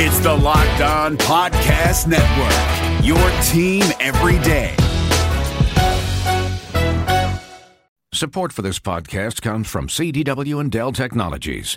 It's the Locked On Podcast Network, your team every day. Support for this podcast comes from CDW and Dell Technologies.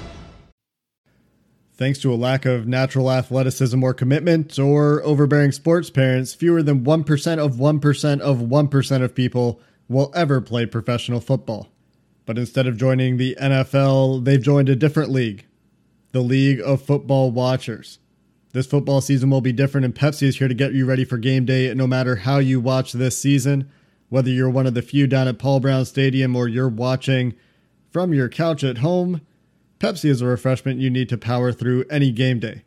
Thanks to a lack of natural athleticism or commitment or overbearing sports parents, fewer than 1% of 1% of 1% of people will ever play professional football. But instead of joining the NFL, they've joined a different league the League of Football Watchers. This football season will be different, and Pepsi is here to get you ready for game day no matter how you watch this season. Whether you're one of the few down at Paul Brown Stadium or you're watching from your couch at home, Pepsi is a refreshment you need to power through any game day.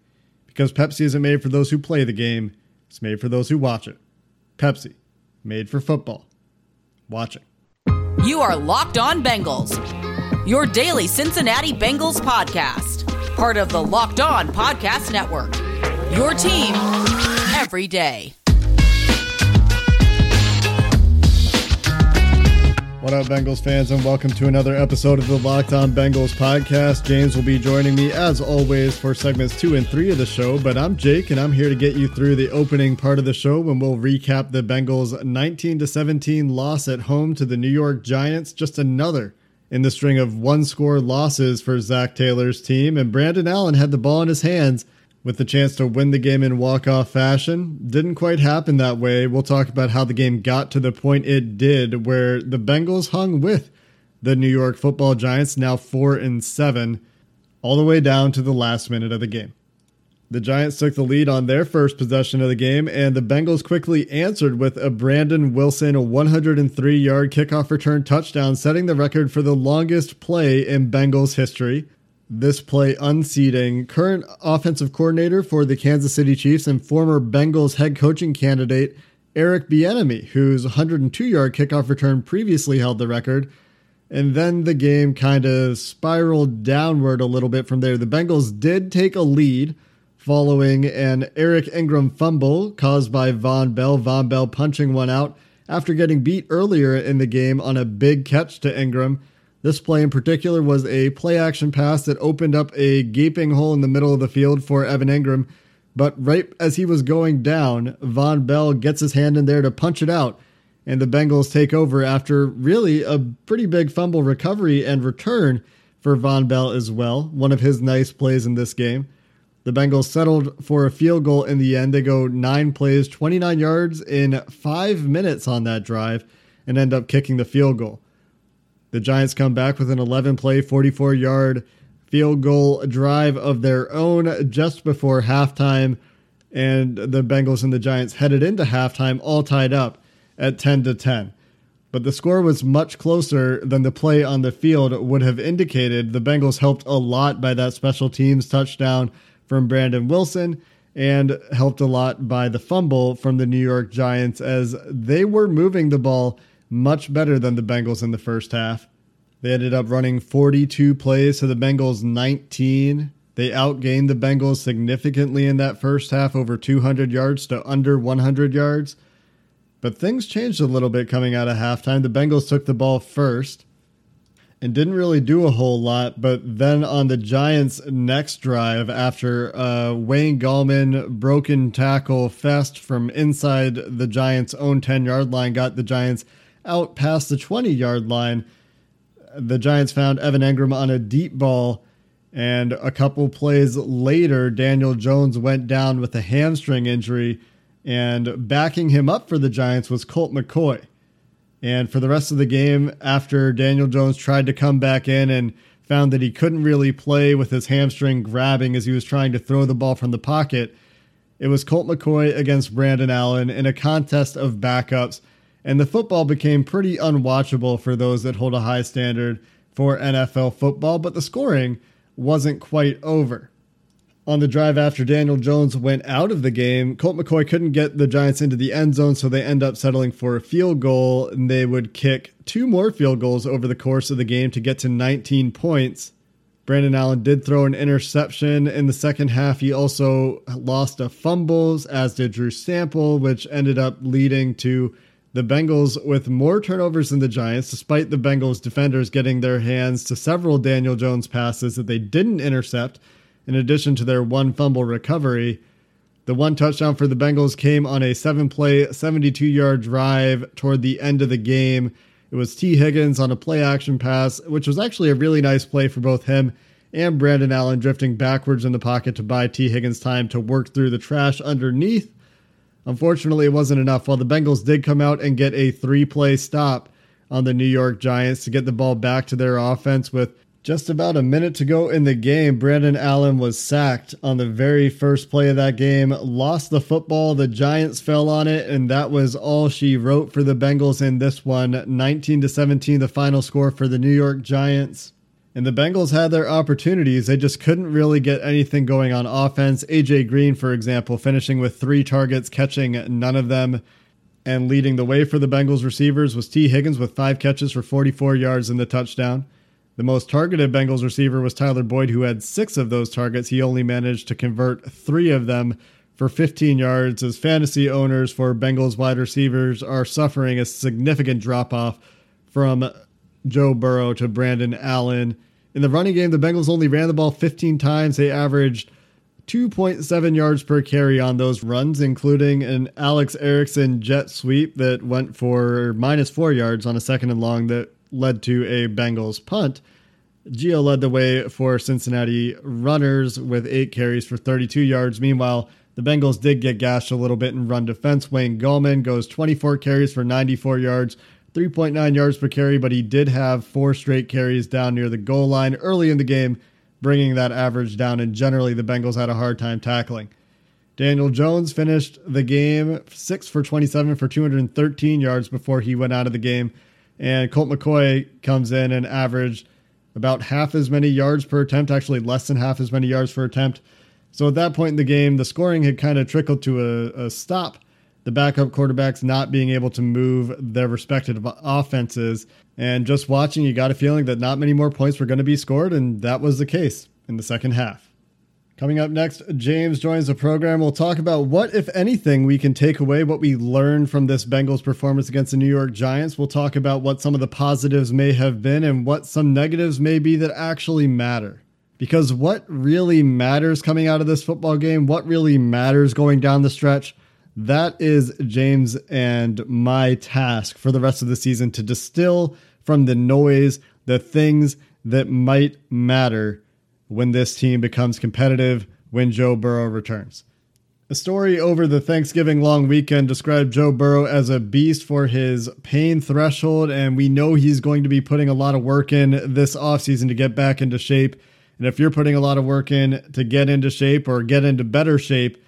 Because Pepsi isn't made for those who play the game, it's made for those who watch it. Pepsi, made for football. Watching. You are Locked On Bengals, your daily Cincinnati Bengals podcast, part of the Locked On Podcast Network. Your team every day. What up, Bengals fans, and welcome to another episode of the Locked On Bengals podcast. James will be joining me as always for segments two and three of the show, but I'm Jake, and I'm here to get you through the opening part of the show when we'll recap the Bengals' 19 to 17 loss at home to the New York Giants. Just another in the string of one score losses for Zac Taylor's team, and Brandon Allen had the ball in his hands with the chance to win the game in walk-off fashion. Didn't quite happen that way. We'll talk about how the game got to the point it did, where the Bengals hung with the New York Football Giants, now four and seven, all the way down to the last minute of the game. The Giants took the lead on their first possession of the game, and the Bengals quickly answered with a Brandon Wilson 103 yard kickoff return touchdown, setting the record for the longest play in Bengals history this play unseating current offensive coordinator for the Kansas City Chiefs and former Bengals head coaching candidate Eric Bieniemy, whose 102-yard kickoff return previously held the record. And then the game kind of spiraled downward a little bit from there. The Bengals did take a lead following an Eric Engram fumble caused by Vonn Bell. Vonn Bell punching one out after getting beat earlier in the game on a big catch to Engram. This play in particular was a play action pass that opened up a gaping hole in the middle of the field for Evan Engram. But right as he was going down, Vonn Bell gets his hand in there to punch it out. And the Bengals take over after really a pretty big fumble recovery and return for Vonn Bell as well. One of his nice plays in this game. The Bengals settled for a field goal in the end. They go nine plays, 29 yards in five minutes on that drive, and end up kicking the field goal. The Giants come back with an 11 play, 44 yard field goal drive of their own just before halftime. And the Bengals and the Giants headed into halftime all tied up at 10 to 10. But the score was much closer than the play on the field would have indicated. The Bengals helped a lot by that special teams touchdown from Brandon Wilson and helped a lot by the fumble from the New York Giants as they were moving the ball much better than the Bengals in the first half. They ended up running 42 plays to the Bengals 19. They outgained the Bengals significantly in that first half, over 200 yards to under 100 yards. But things changed a little bit coming out of halftime. The Bengals took the ball first and didn't really do a whole lot. But then on the Giants' next drive, after uh, Wayne Gallman broken tackle fest from inside the Giants' own 10 yard line, got the Giants out past the 20 yard line. The Giants found Evan Engram on a deep ball, and a couple plays later, Daniel Jones went down with a hamstring injury, and backing him up for the Giants was Colt McCoy. And for the rest of the game, after Daniel Jones tried to come back in and found that he couldn't really play with his hamstring grabbing as he was trying to throw the ball from the pocket, it was Colt McCoy against Brandon Allen in a contest of backups and the football became pretty unwatchable for those that hold a high standard for NFL football, but the scoring wasn't quite over. On the drive after Daniel Jones went out of the game, Colt McCoy couldn't get the Giants into the end zone, so they end up settling for a field goal, and they would kick two more field goals over the course of the game to get to 19 points. Brandon Allen did throw an interception in the second half. He also lost a fumbles, as did Drew Sample, which ended up leading to the Bengals with more turnovers than the Giants, despite the Bengals defenders getting their hands to several Daniel Jones passes that they didn't intercept, in addition to their one fumble recovery. The one touchdown for the Bengals came on a seven play, 72 yard drive toward the end of the game it was Tee Higgins on a play action pass, which was actually a really nice play for both him and Brandon Allen drifting backwards in the pocket to buy Tee Higgins time to work through the trash underneath. Unfortunately, it wasn't enough. While the Bengals did come out and get a three play stop on the New York Giants to get the ball back to their offense with just about a minute to go in the game, Brandon Allen was sacked on the very first play of that game, lost the football. The Giants fell on it, and that was all she wrote for the Bengals in this one. 19 to 17, the final score for the New York Giants. And the Bengals had their opportunities. They just couldn't really get anything going on offense. AJ Green, for example, finishing with three targets, catching none of them. And leading the way for the Bengals receivers was Tee Higgins with five catches for 44 yards in the touchdown. The most targeted Bengals receiver was Tyler Boyd, who had six of those targets. He only managed to convert three of them for 15 yards, as fantasy owners for Bengals wide receivers are suffering a significant drop off from Joe Burrow to Brandon Allen. In the running game, the Bengals only ran the ball 15 times. They averaged 2.7 yards per carry on those runs, including an Alex Erickson jet sweep that went for minus four yards on a second and long that led to a Bengals punt. Gio led the way for Cincinnati runners with eight carries for 32 yards. Meanwhile, the Bengals did get gashed a little bit in run defense. Wayne Gallman goes 24 carries for 94 yards, 3.9 yards per carry, but he did have four straight carries down near the goal line early in the game, bringing that average down. And generally, the Bengals had a hard time tackling. Daniel Jones finished the game 6 for 27 for 213 yards before he went out of the game. And Colt McCoy comes in and averaged about half as many yards per attempt, actually less than half as many yards per attempt. So at that point in the game, the scoring had kind of trickled to a, a stop. The backup quarterbacks not being able to move their respective offenses. And just watching, you got a feeling that not many more points were going to be scored, and that was the case in the second half. Coming up next, James joins the program. We'll talk about what, if anything, we can take away, what we learned from this Bengals performance against the New York Giants. We'll talk about what some of the positives may have been and what some negatives may be that actually matter. Because what really matters coming out of this football game, what really matters going down the stretch, that is James and my task for the rest of the season to distill from the noise the things that might matter when this team becomes competitive when Joe Burrow returns. A story over the Thanksgiving long weekend described Joe Burrow as a beast for his pain threshold, and we know he's going to be putting a lot of work in this offseason to get back into shape. And if you're putting a lot of work in to get into shape or get into better shape,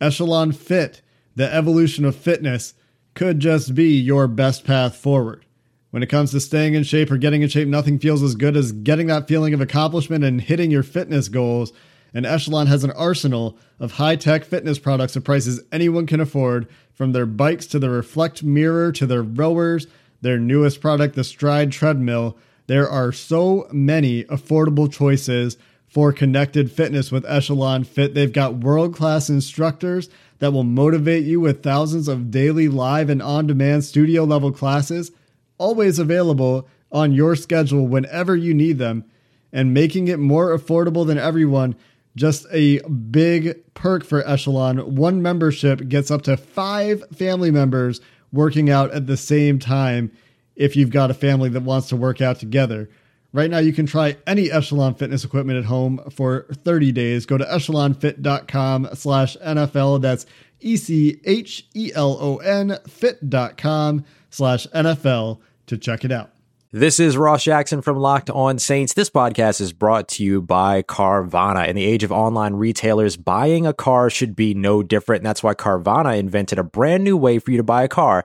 Echelon Fit, the evolution of fitness, could just be your best path forward. When it comes to staying in shape or getting in shape, nothing feels as good as getting that feeling of accomplishment and hitting your fitness goals. And Echelon has an arsenal of high tech fitness products at prices anyone can afford, from their bikes to the Reflect Mirror to their rowers, their newest product, the Stride Treadmill. There are so many affordable choices for connected fitness with Echelon Fit. They've got world class instructors that will motivate you with thousands of daily live and on demand studio level classes always available on your schedule whenever you need them and making it more affordable than everyone. Just a big perk for Echelon. One membership gets up to five family members working out at the same time if you've got a family that wants to work out together. Right now, you can try any Echelon fitness equipment at home for 30 days. Go to echelonfit.com slash NFL. That's E-C-H-E-L-O-N fit.com slash NFL to check it out. This is Ross Jackson from Locked On Saints. This podcast is brought to you by Carvana. In the age of online retailers, buying a car should be no different. And that's why Carvana invented a brand new way for you to buy a car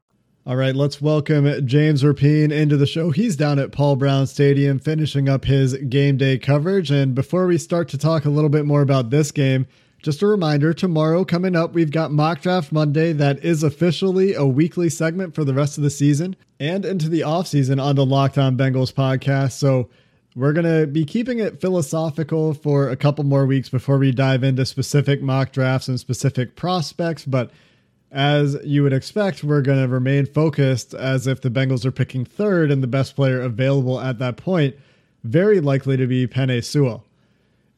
All right, let's welcome James Rapien into the show. He's down at Paul Brown Stadium finishing up his game day coverage. And before we start to talk a little bit more about this game, just a reminder tomorrow coming up, we've got Mock Draft Monday. That is officially a weekly segment for the rest of the season and into the offseason on the Locked On Bengals podcast. So we're going to be keeping it philosophical for a couple more weeks before we dive into specific mock drafts and specific prospects. But as you would expect, we're going to remain focused as if the Bengals are picking third and the best player available at that point, very likely to be Penei Sewell.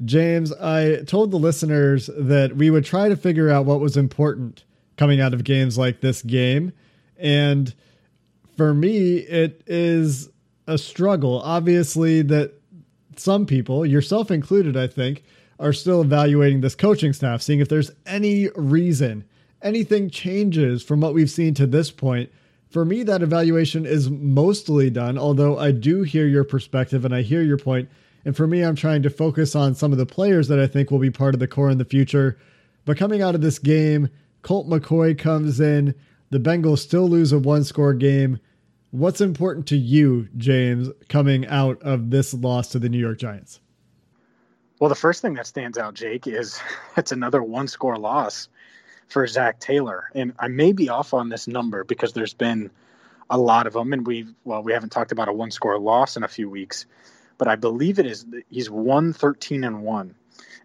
James, I told the listeners that we would try to figure out what was important coming out of games like this game. And for me, it is a struggle. Obviously, that some people, yourself included, I think, are still evaluating this coaching staff, seeing if there's any reason anything changes from what we've seen to this point, for me, that evaluation is mostly done, although I do hear your perspective and I hear your point. And for me, I'm trying to focus on some of the players that I think will be part of the core in the future. But coming out of this game, Colt McCoy comes in. The Bengals still lose a one score game. What's important to you, James, coming out of this loss to the New York Giants? Well, the first thing that stands out, Jake, is it's another one score loss for Zac Taylor. And I may be off on this number because there's been a lot of them, and we well we haven't talked about a one score loss in a few weeks, but I believe it is he's won 13 and one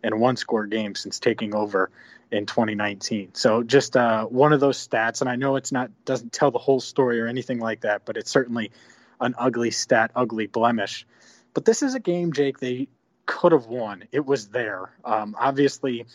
in one score game since taking over in 2019. So just uh, one of those stats, and I know it's not doesn't tell the whole story or anything like that, but it's certainly an ugly stat, ugly blemish. But this is a game, Jake. They could have won. It was there. Um, obviously,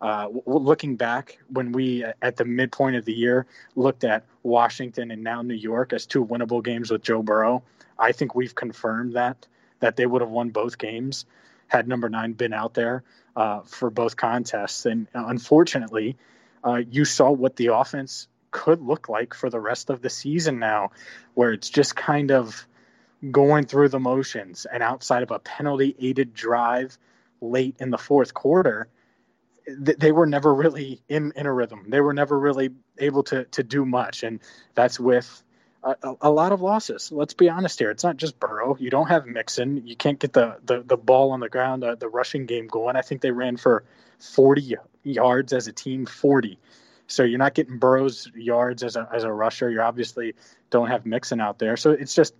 uh, looking back when we at the midpoint of the year looked at Washington and now New York as two winnable games with Joe Burrow, I think we've confirmed that that they would have won both games had number nine been out there uh, for both contests. And unfortunately, uh, you saw what the offense could look like for the rest of the season now, where it's just kind of going through the motions and outside of a penalty aided drive late in the fourth quarter they were never really in, in a rhythm. They were never really able to to do much, and that's with a, a, lot of losses. Let's be honest here. It's not just Burrow. You don't have Mixon. You can't get the the, the ball on the ground, uh, the rushing game going. I think they ran for 40 yards as a team, 40. So you're not getting Burrow's yards as a as a rusher. You obviously don't have Mixon out there. So it's just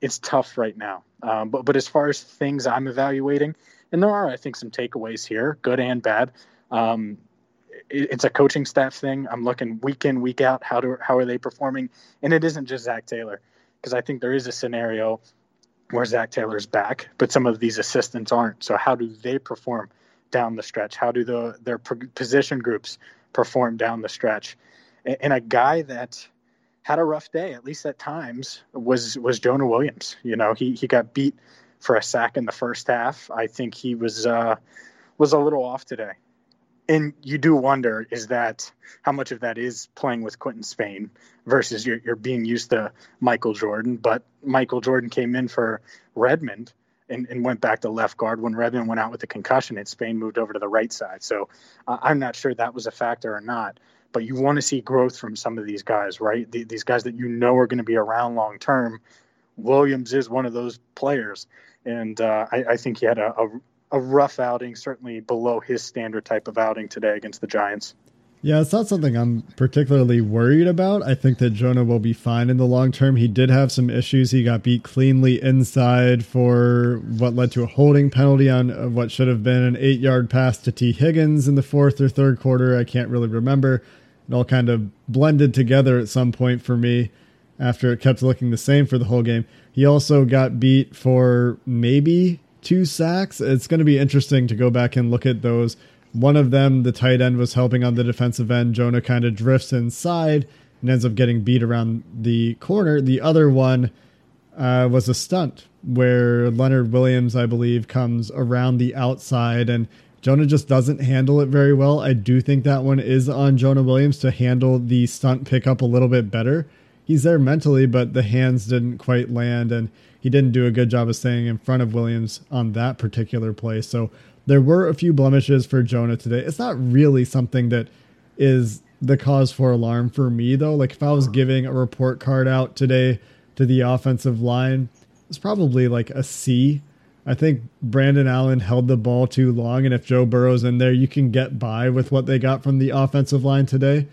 it's tough right now. Um, but but as far as things I'm evaluating, and there are I think some takeaways here, good and bad. Um, it, it's a coaching staff thing. I'm looking week in, week out. How do how are they performing? And it isn't just Zac Taylor, because I think there is a scenario where Zac Taylor's back, but some of these assistants aren't. So how do they perform down the stretch? How do the their position groups perform down the stretch? And, and a guy that had a rough day, at least at times, was was Jonah Williams. You know, he he got beat for a sack in the first half. I think he was uh, was a little off today and you do wonder is that how much of that is playing with Quinton Spain versus you're, you're being used to Michael Jordan. But Michael Jordan came in for Redmond and, and went back to left guard when Redmond went out with the concussion and Spain moved over to the right side. So uh, I'm not sure that was a factor or not. But you want to see growth from some of these guys, right? The, these guys that you know are going to be around long term. Williams is one of those players, and uh, I, I, think he had a, a, a rough outing, certainly below his standard type of outing today against the Giants. Yeah, it's not something I'm particularly worried about. I think that Jonah will be fine in the long term. He did have some issues. He got beat cleanly inside for what led to a holding penalty on uh, what should have been an eight yard pass to Tee Higgins in the fourth or third quarter. I can't really remember. It all kind of blended together at some point for me. after it kept looking the same for the whole game. He also got beat for maybe two sacks. It's going to be interesting to go back and look at those. One of them, the tight end, was helping on the defensive end. Jonah kind of drifts inside and ends up getting beat around the corner. The other one uh, was a stunt where Leonard Williams, I believe, comes around the outside and Jonah just doesn't handle it very well. I do think that one is on Jonah Williams to handle the stunt pickup a little bit better. He's there mentally, but the hands didn't quite land, and he didn't do a good job of staying in front of Williams on that particular play. So there were a few blemishes for Jonah today. It's not really something that is the cause for alarm for me, though. Like if I was giving a report card out today to the offensive line, it's probably like a C I think Brandon Allen held the ball too long, and if Joe Burrow's in there, you can get by with what they got from the offensive line today.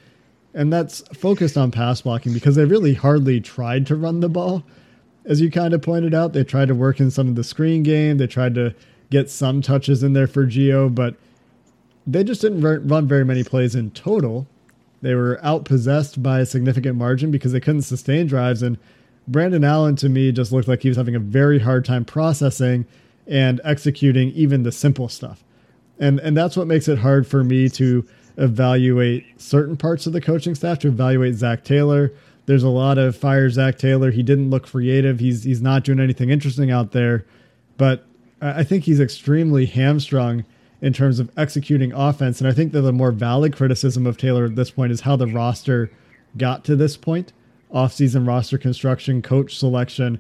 And that's focused on pass blocking because they really hardly tried to run the ball. As you kind of pointed out, they tried to work in some of the screen game. They tried to get some touches in there for Gio, but they just didn't run very many plays in total. They were outpossessed by a significant margin because they couldn't sustain drives. And Brandon Allen to me just looked like he was having a very hard time processing and executing even the simple stuff. And and that's what makes it hard for me to evaluate certain parts of the coaching staff to evaluate Zac Taylor. There's a lot of fire Zac Taylor. He didn't look creative. He's he's not doing anything interesting out there. But I think he's extremely hamstrung in terms of executing offense. And I think that the more valid criticism of Taylor at this point is how the roster got to this point offseason roster construction, coach selection,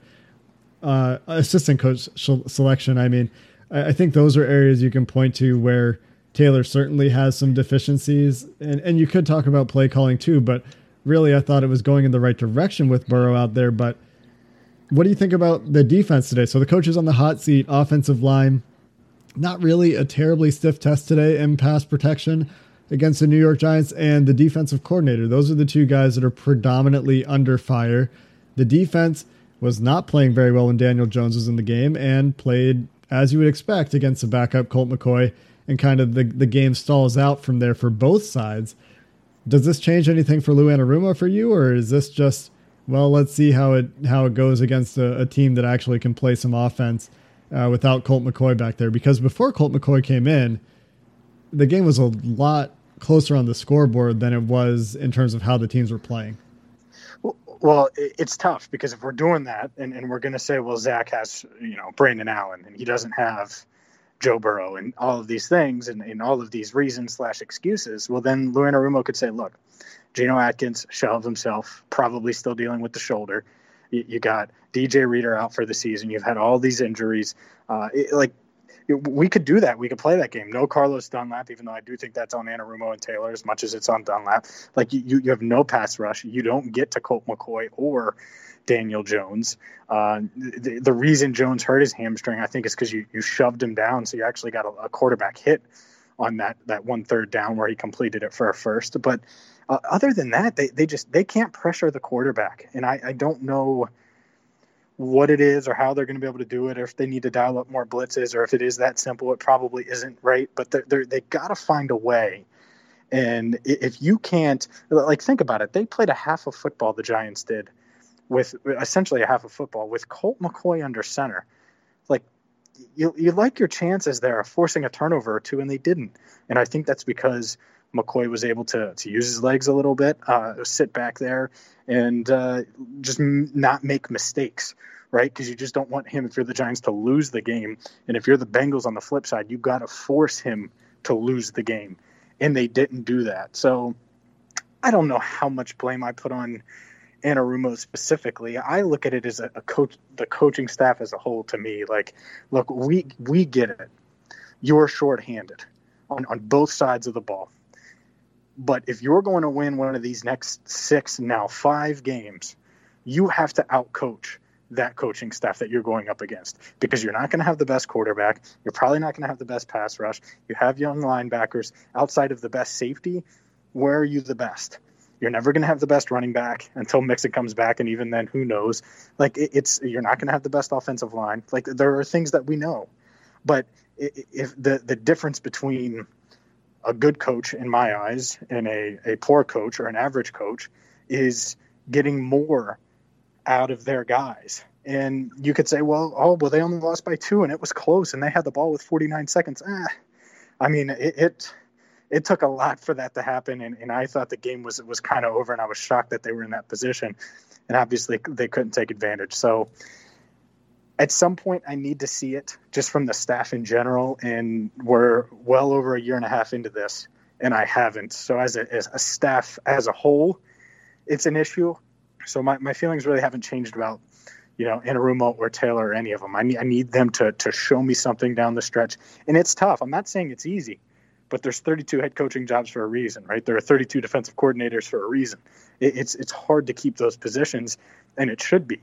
uh, assistant coach selection. I mean, I, think those are areas you can point to where Taylor certainly has some deficiencies, and and you could talk about play calling too. But really, I thought it was going in the right direction with Burrow out there. But what do you think about the defense today? So the coach is on the hot seat, offensive line. Not really a terribly stiff test today in pass protection against the New York Giants and the defensive coordinator. Those are the two guys that are predominantly under fire. The defense was not playing very well when Daniel Jones was in the game and played as you would expect against the backup Colt McCoy and kind of the, the game stalls out from there for both sides. Does this change anything for Lou Anarumo for you, or is this just well, let's see how it how it goes against a, a team that actually can play some offense uh, without Colt McCoy back there? Because before Colt McCoy came in, the game was a lot closer on the scoreboard than it was in terms of how the teams were playing. Well, it's tough because if we're doing that and, and we're going to say, well, Zac has, you know, Brandon Allen and he doesn't have Joe Burrow and all of these things and, and all of these reasons slash excuses, well, then Lou Anarumo could say, look, Geno Atkins shelved himself, probably still dealing with the shoulder. You, you got DJ Reader out for the season. You've had all these injuries. Uh, it, like we could do that. We could play that game. No Carlos Dunlap, even though I do think that's on Anarumo and Taylor as much as it's on Dunlap. Like you, you have no pass rush. You don't get to Colt McCoy or Daniel Jones. Uh, the, the, reason Jones hurt his hamstring, I think, is because you, you shoved him down. So you actually got a, a, quarterback hit on that that one third down where he completed it for a first. But uh, other than that, they, they just they can't pressure the quarterback, and I, I don't know what it is or how they're going to be able to do it or if they need to dial up more blitzes or if it is that simple it probably isn't right? But they're, they're, they got to find a way. And if you can't like think about it they played a half of football the giants did with essentially a half of football with colt mccoy under center. Like you, you like your chances there of forcing a turnover or two and they didn't. And i think that's because McCoy was able to to use his legs a little bit, uh, sit back there, and uh, just m- not make mistakes, right? Because you just don't want him if you're the Giants to lose the game, and if you're the Bengals on the flip side, you've got to force him to lose the game, and they didn't do that. So I don't know how much blame I put on Anarumo specifically. I look at it as a, a coach, the coaching staff as a whole. To me, like, look, we we get it. You're shorthanded on on both sides of the ball but if you're going to win one of these next six, now five games, you have to outcoach that coaching staff that you're going up against because you're not going to have the best quarterback. You're probably not going to have the best pass rush. You have young linebackers outside of the best safety. Where are you the best? You're never going to have the best running back until Mixon comes back, and even then, who knows? Like it's you're not going to have the best offensive line. Like there are things that we know, but if the the difference between a good coach in my eyes and a, a poor coach or an average coach is getting more out of their guys. And you could say, well, oh, well, they only lost by two and it was close and they had the ball with 49 seconds. Eh. I mean, it, it, it took a lot for that to happen. And, and I thought the game was, was kind of over and I was shocked that they were in that position. And obviously they couldn't take advantage. So at some point I need to see it just from the staff in general. And we're well over a year and a half into this and I haven't. So as a, as a staff as a whole, it's an issue. So my, my feelings really haven't changed about you know, Anarumo or Taylor or any of them. I need, I need them to, to show me something down the stretch. And it's tough. I'm not saying it's easy, but there's 32 head coaching jobs for a reason, right? There are 32 defensive coordinators for a reason. It, it's, it's hard to keep those positions, and it should be.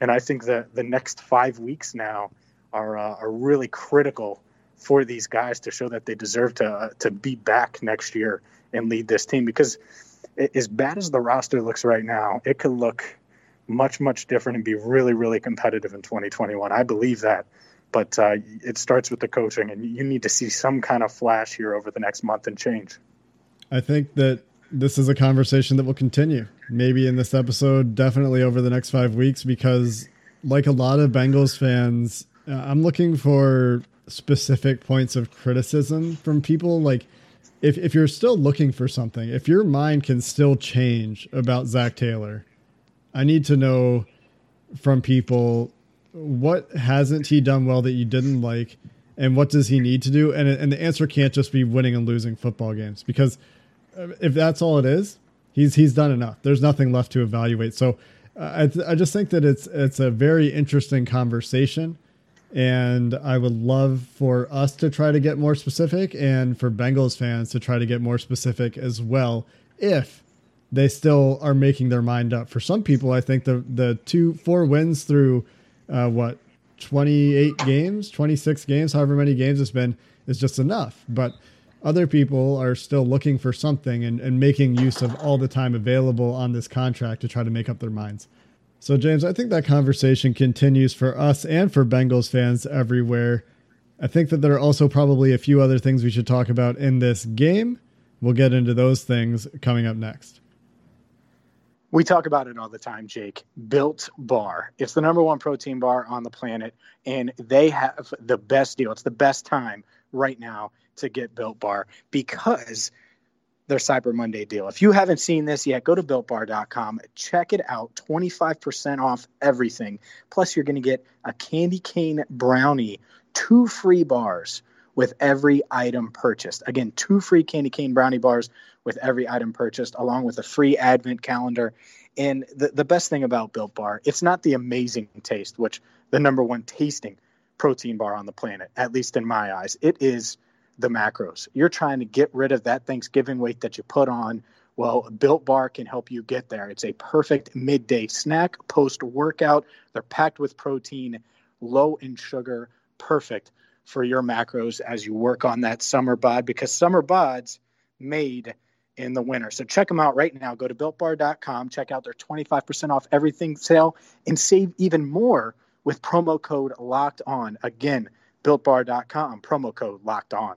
And I think that the next five weeks now are, uh, are really critical for these guys to show that they deserve to, uh, to be back next year and lead this team because as bad as the roster looks right now, it could look much much different and be really really competitive in 2021 i believe that. But uh, it starts with the coaching and you need to see some kind of flash here over the next month and change. I think that this is a conversation that will continue maybe in this episode definitely over the next five weeks because like a lot of bengals fans uh, i'm looking for specific points of criticism from people like if, if you're still looking for something if your mind can still change about Zac taylor I need to know from people what hasn't he done well that you didn't like, and what does he need to do? And and the answer can't just be winning and losing football games because if that's all it is, he's he's done enough. There's nothing left to evaluate. So uh, I I just think that it's it's a very interesting conversation. And I would love for us to try to get more specific and for Bengals fans to try to get more specific as well if they still are making their mind up. For some people, I think the the two four wins through uh, what 28 games, 26 games, however many games it's been, is just enough. But other people are still looking for something and, and making use of all the time available on this contract to try to make up their minds. So, James, I think that conversation continues for us and for Bengals fans everywhere. I think that there are also probably a few other things we should talk about in this game. We'll get into those things coming up next. We talk about it all the time, Jake. Built Bar. It's the number one protein bar on the planet, and they have the best deal. It's the best time right now to get Built Bar because their Cyber Monday deal. If you haven't seen this yet, go to builtbar.com, check it out. 25% off everything. Plus, you're going to get a candy cane brownie, two free bars with every item purchased. Again, two free candy cane brownie bars with every item purchased, along with a free advent calendar. And the, the best thing about Built Bar, it's not the amazing taste, which the number one tasting protein bar on the planet, at least in my eyes. It is the macros. You're trying to get rid of that Thanksgiving weight that you put on. Well, Built Bar can help you get there. It's a perfect midday snack, post workout. They're packed with protein, low in sugar, perfect for your macros as you work on that summer bod because summer bods made in the winter. So check them out right now. Go to builtbar.com, check out their 25% off everything sale, and save even more with promo code locked on. Again, builtbar.com, promo code locked on.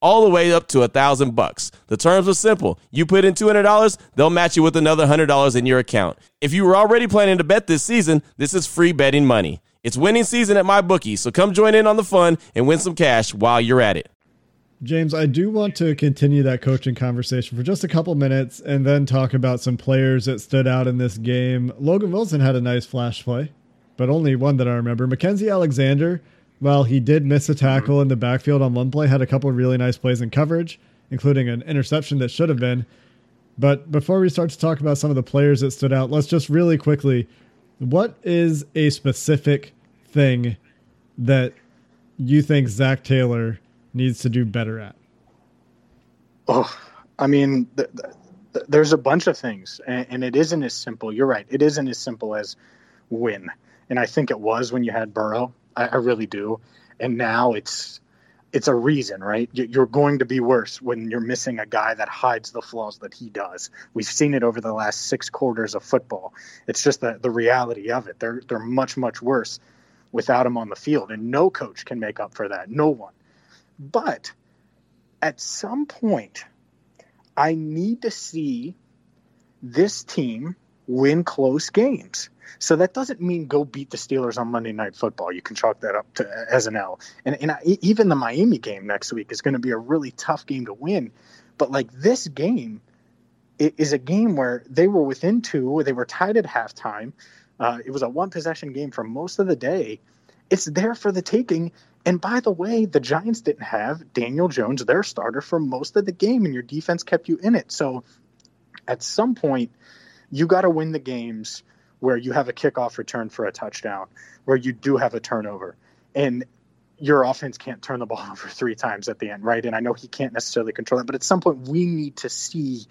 all the way up to a thousand bucks. The terms are simple. You put in $200, they'll match you with another $100 in your account. If you were already planning to bet this season, this is free betting money. It's winning season at MyBookie, so come join in on the fun and win some cash while you're at it. James, I do want to continue that coaching conversation for just a couple minutes and then talk about some players that stood out in this game. Logan Wilson had a nice flash play, but only one that I remember. Mackensie Alexander, well, he did miss a mm-hmm. tackle in the backfield on one play, had a couple of really nice plays in coverage, including an interception that should have been. But before we start to talk about some of the players that stood out, let's just really quickly what is a specific thing that you think Zac Taylor needs to do better at? Oh, I mean, th- th- there's a bunch of things, and, and, it isn't as simple. You're right. It isn't as simple as win. And I think it was when you had Burrow. I, I really do. And now it's it's a reason, right? You're going to be worse when you're missing a guy that hides the flaws that he does. We've seen it over the last six quarters of football. It's just the, the reality of it. They're they're much much worse without him on the field, and no coach can make up for that. No one. But at some point, I need to see this team win close games. So that doesn't mean go beat the Steelers on Monday Night Football. You can chalk that up to as an L. And, and I, even the Miami game next week is going to be a really tough game to win. But like this game is a game where they were within two, they were tied at halftime. Uh, it was a one possession game for most of the day. It's there for the taking. And by the way, the Giants didn't have Daniel Jones, their starter, for most of the game, and your defense kept you in it. So at some point, you got to win the games where you have a kickoff return for a touchdown, where you do have a turnover. And your offense can't turn the ball over three times at the end, right? And I know he can't necessarily control it, but at some point, we need to see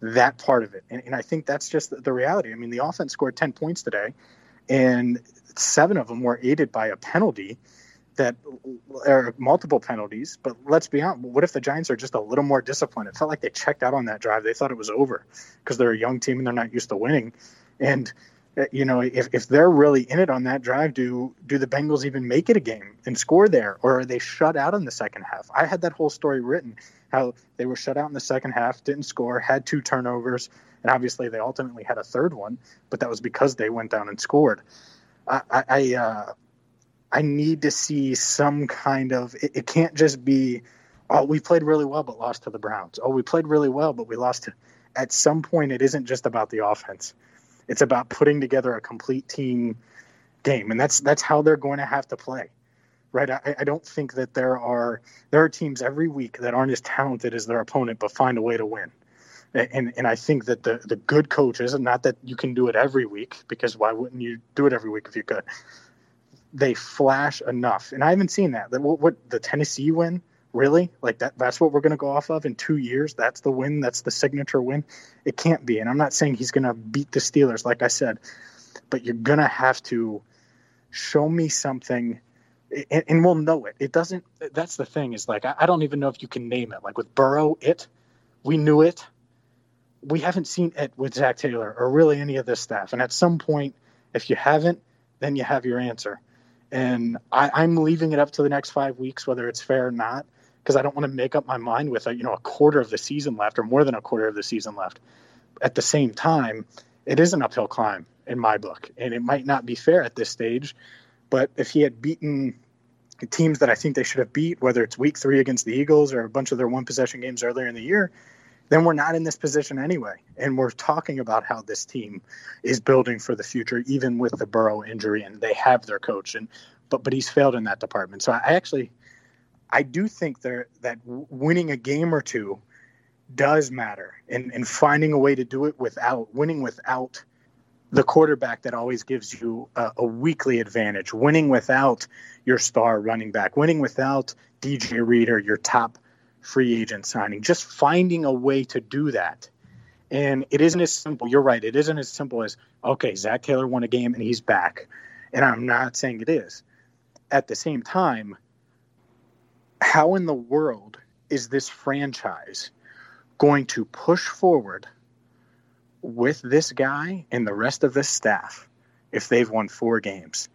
that part of it. And, and I think that's just the reality. I mean, the offense scored 10 points today, and seven of them were aided by a penalty that are multiple penalties. But let's be honest, what if the Giants are just a little more disciplined? It felt like they checked out on that drive. They thought it was over because they're a young team and they're not used to winning. And uh, you know, if, if they're really in it on that drive, do do the Bengals even make it a game and score there, or are they shut out in the second half? I had that whole story written how they were shut out in the second half, didn't score, had two turnovers, and obviously they ultimately had a third one, but that was because they went down and scored. I I, uh, I need to see some kind of. It, it can't just be, oh, we played really well but lost to the Browns. Oh, we played really well but we lost to. At some point, it isn't just about the offense it's about putting together a complete team game, and that's that's how they're going to have to play, right? I, I don't think that there are there are teams every week that aren't as talented as their opponent, but find a way to win. And and I think that the the good coaches, and not that you can do it every week, because why wouldn't you do it every week if you could? They flash enough, and I haven't seen that. What, what the Tennessee win? Really? Like that that's what we're going to go off of in two years? That's the win? That's the signature win? It can't be and i'm not saying he's going to beat the steelers like i said but you're going to have to show me something and, and, we'll know it. It doesn't that's the thing is like I, I don't even know if you can name it. Like with burrow it we knew it. We haven't seen it with zac taylor or really any of this staff and at some point if you haven't then you have your answer. And I, i'm leaving it up to the next five weeks whether it's fair or not because I don't want to make up my mind with a you know a quarter of the season left or more than a quarter of the season left. At the same time, it is an uphill climb in my book, and it might not be fair at this stage. But if he had beaten teams that I think they should have beat, whether it's Week Three against the Eagles or a bunch of their one possession games earlier in the year, then we're not in this position anyway. And we're talking about how this team is building for the future, even with the Burrow injury, and they have their coach, and but but he's failed in that department. So I actually I do think there, that winning a game or two does matter and, and finding a way to do it without winning without the quarterback that always gives you a, a, weekly advantage, winning without your star running back, winning without DJ Reader, your top free agent signing, just finding a way to do that. And it isn't as simple. You're right. It isn't as simple as, okay, Zac Taylor won a game and he's back. And I'm not saying it is. At the same time, how in the world is this franchise going to push forward with this guy and the rest of the staff if they've won four games?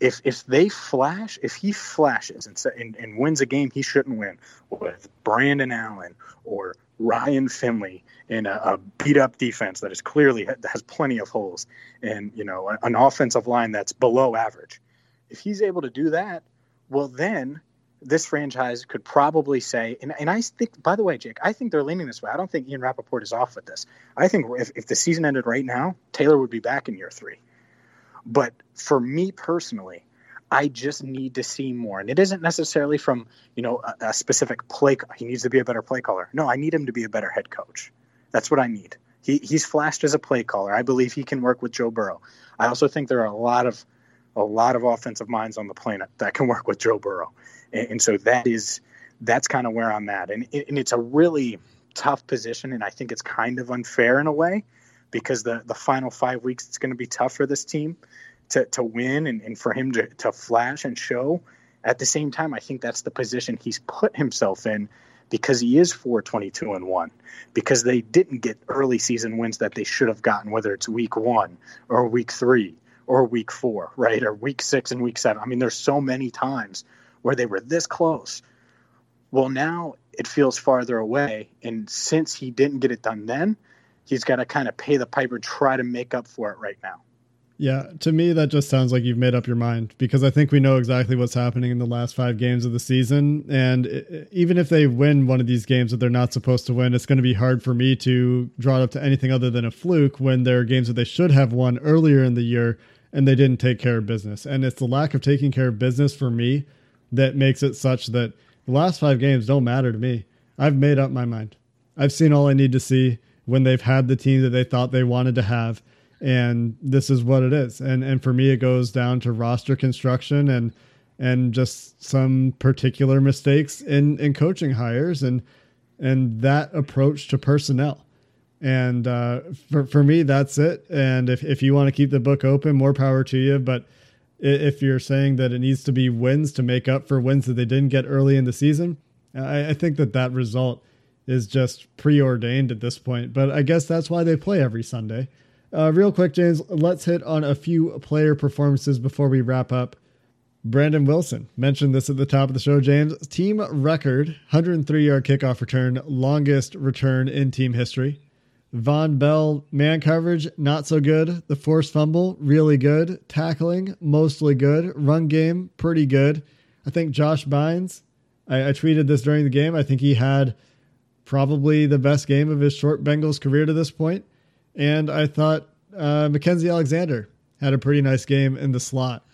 If if they flash, if he flashes and, and, and wins a game he shouldn't win with Brandon Allen or Ryan Finley in a, a beat up defense that is clearly has plenty of holes and you know an offensive line that's below average. If he's able to do that, well then this franchise could probably say, and, and I think, by the way, Jake, I think they're leaning this way. I don't think Ian Rapoport is off with this. I think if, if the season ended right now, Taylor would be back in year three. But for me personally, I just need to see more. And it isn't necessarily from, you know, a, a specific play. He needs to be a better play caller. No, I need him to be a better head coach. That's what I need. He, he's flashed as a play caller. I believe he can work with Joe Burrow. I also think there are a lot of a lot of offensive minds on the planet that can work with Joe Burrow, and, and so that is that's kind of where I'm at. And, and it's a really tough position, and I think it's kind of unfair in a way because the the final five weeks it's going to be tough for this team to, to win and, and for him to, to flash and show. At the same time, I think that's the position he's put himself in because he is 422 and 1 because they didn't get early season wins that they should have gotten whether it's week 1 or week 3 or week 4 right or week 6 and week 7 i mean there's so many times where they were this close well now it feels farther away and since he didn't get it done then he's got to kind of pay the piper try to make up for it right now yeah, to me, that just sounds like you've made up your mind because I think we know exactly what's happening in the last five games of the season. And even if they win one of these games that they're not supposed to win, it's going to be hard for me to draw it up to anything other than a fluke when there are games that they should have won earlier in the year and they didn't take care of business. And it's the lack of taking care of business for me that makes it such that the last five games don't matter to me. I've made up my mind. I've seen all I need to see when they've had the team that they thought they wanted to have and this is what it is. And and for me, it goes down to roster construction and and just some particular mistakes in in coaching hires and and that approach to personnel. And uh, for for me, that's it. And if if you want to keep the book open, more power to you. But if you're saying that it needs to be wins to make up for wins that they didn't get early in the season, I, I think that that result is just preordained at this point. But I guess that's why they play every Sunday uh, real quick, James, let's hit on a few player performances before we wrap up. Brandon Wilson mentioned this at the top of the show, James. Team record 103 yard kickoff return, longest return in team history. Vonn Bell, man coverage, not so good. The forced fumble, really good. Tackling, mostly good. Run game, pretty good. I think Josh Bynes, I, I tweeted this during the game. I think he had probably the best game of his short Bengals career to this point. And I thought uh, Mackensie Alexander had a pretty nice game in the slot.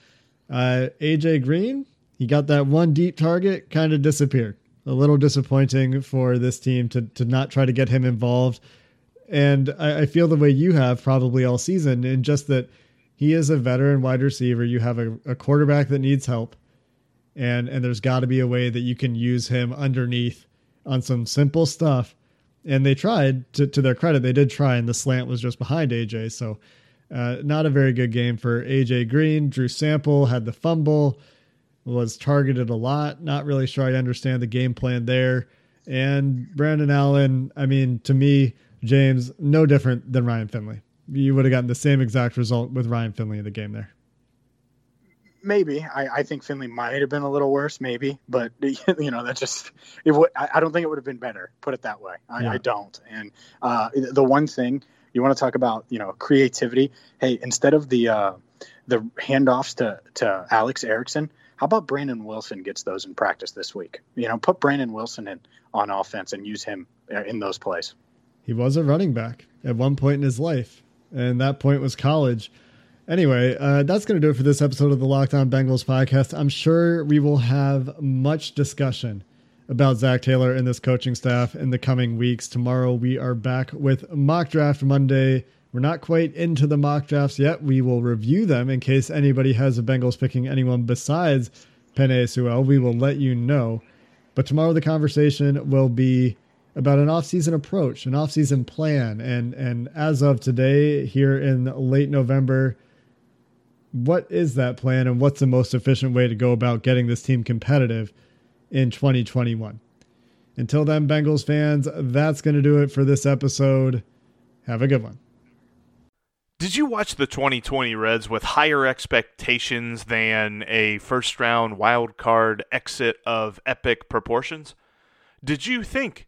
Uh, AJ Green, he got that one deep target, kind of disappeared. A little disappointing for this team to to not try to get him involved. And I, I feel the way you have probably all season, in just that he is a veteran wide receiver. You have a, a quarterback that needs help, and and there's got to be a way that you can use him underneath on some simple stuff. And they tried to, to their credit they did try and the slant was just behind aj so uh, not a very good game for aj green. Drew sample had the fumble was targeted a lot not really sure i understand the game plan there. And brandon allen i mean to me james no different than ryan finley you would have gotten the same exact result with ryan finley in the game there maybe I, I, think Finley might have been a little worse, maybe, but you know that just it would. I, I, don't think it would have been better. Put it that way. I, yeah. I don't. And uh, the one thing you want to talk about, you know, creativity. Hey, instead of the uh, the handoffs to to Alex Erickson, how about Brandon Wilson gets those in practice this week? You know, put Brandon Wilson in on offense and use him uh, in those plays. He was a running back at one point in his life, and that point was college. Anyway, uh, that's going to do it for this episode of the Locked On Bengals podcast. I'm sure we will have much discussion about Zac Taylor and this coaching staff in the coming weeks. Tomorrow we are back with mock draft Monday. We're not quite into the mock drafts yet. We will review them in case anybody has the Bengals picking anyone besides Penei Sewell. We will let you know. But tomorrow the conversation will be about an off-season approach, an off-season plan, and and as of today, here in late November, what is that plan and what's the most efficient way to go about getting this team competitive in 2021? Until then, Bengals fans, that's going to do it for this episode. Have a good one. Did you watch the 2020 Reds with higher expectations than a first round wild card exit of epic proportions? Did you think